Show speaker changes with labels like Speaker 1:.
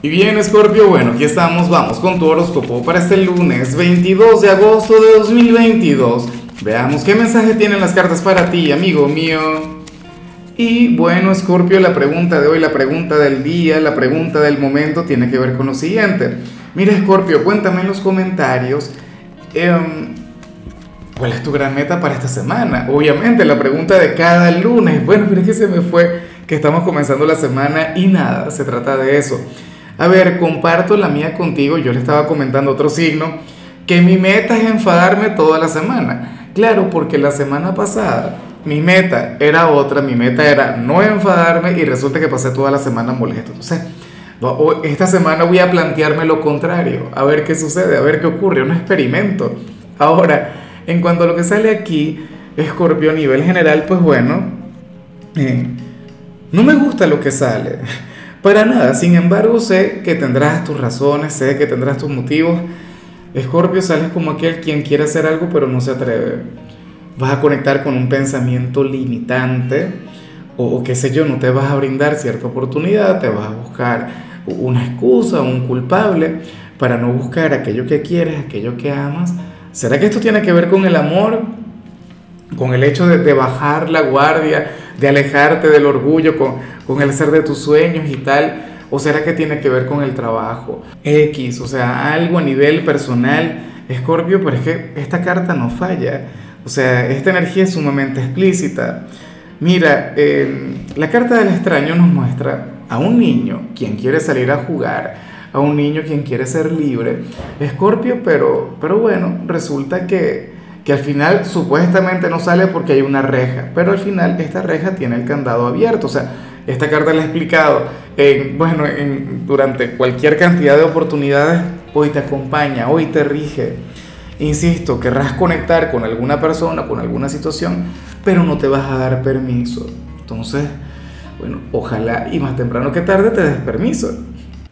Speaker 1: Y bien, Scorpio, bueno, aquí estamos, vamos con tu horóscopo para este lunes 22 de agosto de 2022. Veamos qué mensaje tienen las cartas para ti, amigo mío. Y bueno, Scorpio, la pregunta de hoy, la pregunta del día, la pregunta del momento tiene que ver con lo siguiente. Mira, Scorpio, cuéntame en los comentarios. Em, ¿Cuál es tu gran meta para esta semana? Obviamente, la pregunta de cada lunes. Bueno, es que se me fue que estamos comenzando la semana y nada, se trata de eso. A ver, comparto la mía contigo. Yo le estaba comentando otro signo, que mi meta es enfadarme toda la semana. Claro, porque la semana pasada mi meta era otra, mi meta era no enfadarme y resulta que pasé toda la semana molesto. Entonces, esta semana voy a plantearme lo contrario, a ver qué sucede, a ver qué ocurre, un experimento. Ahora, en cuanto a lo que sale aquí, Escorpio a nivel general, pues bueno, eh, no me gusta lo que sale. Para nada, sin embargo sé que tendrás tus razones, sé que tendrás tus motivos. Escorpio sales como aquel quien quiere hacer algo pero no se atreve. Vas a conectar con un pensamiento limitante o, qué sé yo, no te vas a brindar cierta oportunidad, te vas a buscar una excusa, un culpable para no buscar aquello que quieres, aquello que amas. ¿Será que esto tiene que ver con el amor? Con el hecho de, bajar la guardia, de alejarte del orgullo con, con el ser de tus sueños y tal? ¿O será que tiene que ver con el trabajo? X, o sea, algo a nivel personal, Escorpio, pero es que esta carta no falla. O sea, esta energía es sumamente explícita. Mira, em, la carta del extraño nos muestra a un niño quien quiere salir a jugar, a un niño quien quiere ser libre. Escorpio, pero, pero bueno, resulta que que al final supuestamente no sale porque hay una reja, pero al final esta reja tiene el candado abierto, o sea, esta carta la he explicado, en, bueno, en, durante cualquier cantidad de oportunidades, hoy te acompaña, hoy te rige. Insisto, querrás conectar con alguna persona, con alguna situación, pero no te vas a dar permiso. Entonces, bueno, ojalá y más temprano que tarde te des permiso.